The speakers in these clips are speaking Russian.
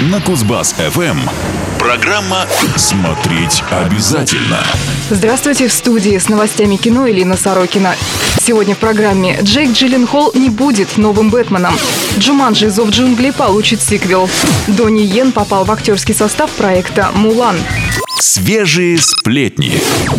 на Кузбасс-ФМ. Программа «Смотреть обязательно». Здравствуйте, в студии с новостями кино Елена Сорокина. Сегодня в программе Джейк Джилленхол не будет новым Бэтменом. Джуманджи «Зов джунглей» получит сиквел. Донни Йен попал в актерский состав проекта «Мулан». Свежие сплетни.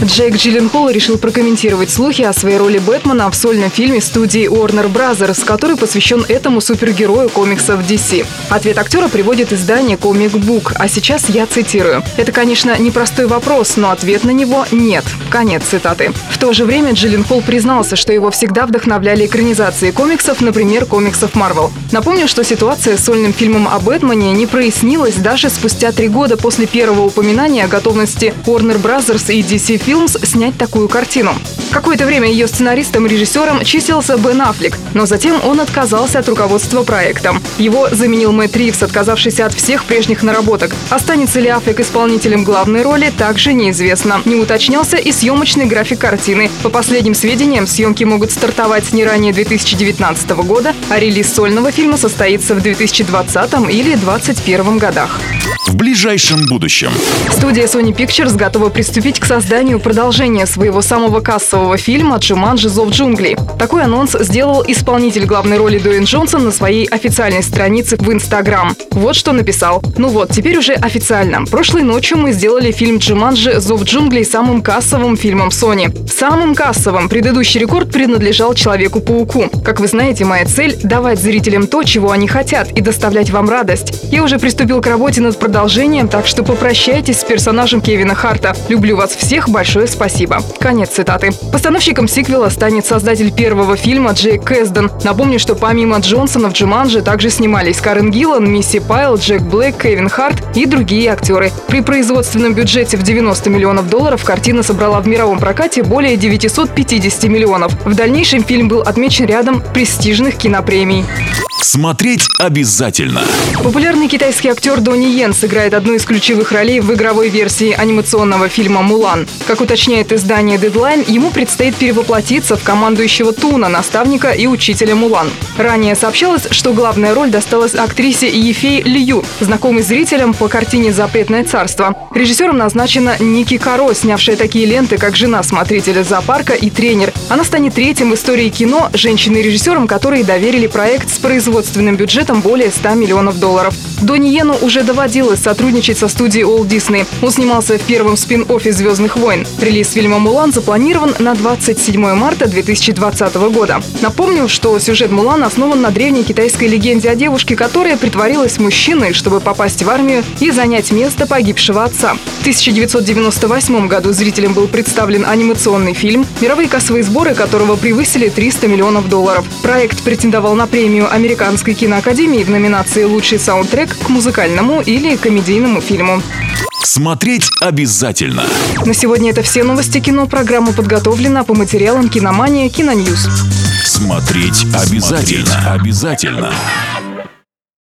Джейк Джилленхол решил прокомментировать слухи о своей роли Бэтмена в сольном фильме студии Warner Bros., который посвящен этому супергерою комиксов DC. Ответ актера приводит издание Comic Book, а сейчас я цитирую. Это, конечно, непростой вопрос, но ответ на него нет. Конец цитаты. В то же время Джилленхол признался, что его всегда вдохновляли экранизации комиксов, например, комиксов Marvel. Напомню, что ситуация с сольным фильмом о Бэтмене не прояснилась даже спустя три года после первого упоминания о готовности Warner Bros. и DC Films снять такую картину. Какое-то время ее сценаристом-режиссером числился Бен Аффлек, но затем он отказался от руководства проектом. Его заменил Мэтт Ривз, отказавшийся от всех прежних наработок. Останется ли Аффлек исполнителем главной роли, также неизвестно. Не уточнялся и съемочный график картины. По последним сведениям, съемки могут стартовать не ранее 2019 года, а релиз сольного фильма состоится в 2020 или 2021 годах. В ближайшем будущем. Студия Sony Pictures готова приступить к созданию продолжения своего самого кассового фильма «Джуманджи. Зов джунглей». Такой анонс сделал исполнитель главной роли Дуэйн Джонсон на своей официальной странице в Инстаграм. Вот что написал. Ну вот, теперь уже официально. Прошлой ночью мы сделали фильм «Джуманджи. Зов джунглей» самым кассовым фильмом Sony. Самым кассовым. Предыдущий рекорд принадлежал Человеку-пауку. Как вы знаете, моя цель – давать зрителям то, чего они хотят, и доставлять вам радость. Я уже приступил к работе над продолжением, так что попрощайтесь с персонажем Кевина Харта. Люблю вас всех, большое спасибо. Конец цитаты. Постановщиком сиквела станет создатель первого фильма Джейк Кэсден. Напомню, что помимо Джонсона в Джуманджи также снимались Карен Гиллан, Мисси Пайл, Джек Блэк, Кевин Харт и другие актеры. При производственном бюджете в 90 миллионов долларов картина собрала в мировом прокате более 950 миллионов. В дальнейшем фильм был отмечен рядом престижных кинопремий. Смотреть обязательно. Популярный китайский актер Донни Йен сыграет одну из ключевых ролей в игровой версии анимационного фильма «Мулан». Как уточняет издание Deadline, ему предстоит перевоплотиться в командующего Туна, наставника и учителя Мулан. Ранее сообщалось, что главная роль досталась актрисе Ефей Лью, знакомой зрителям по картине «Запретное царство». Режиссером назначена Ники Каро, снявшая такие ленты, как «Жена смотрителя зоопарка» и «Тренер». Она станет третьим в истории кино женщиной-режиссером, которые доверили проект с производством производственным бюджетом более 100 миллионов долларов. Донни Йену уже доводилось сотрудничать со студией Walt Disney. Он снимался в первом спин-оффе «Звездных войн». Релиз фильма «Мулан» запланирован на 27 марта 2020 года. Напомню, что сюжет «Мулан» основан на древней китайской легенде о девушке, которая притворилась мужчиной, чтобы попасть в армию и занять место погибшего отца. В 1998 году зрителям был представлен анимационный фильм, мировые кассовые сборы которого превысили 300 миллионов долларов. Проект претендовал на премию Американской киноакадемии в номинации «Лучший саундтрек» к музыкальному или комедийному фильму. Смотреть обязательно. На сегодня это все новости кино. Программа подготовлена по материалам «Киномания», «Киноньюз». Смотреть обязательно. Смотреть обязательно.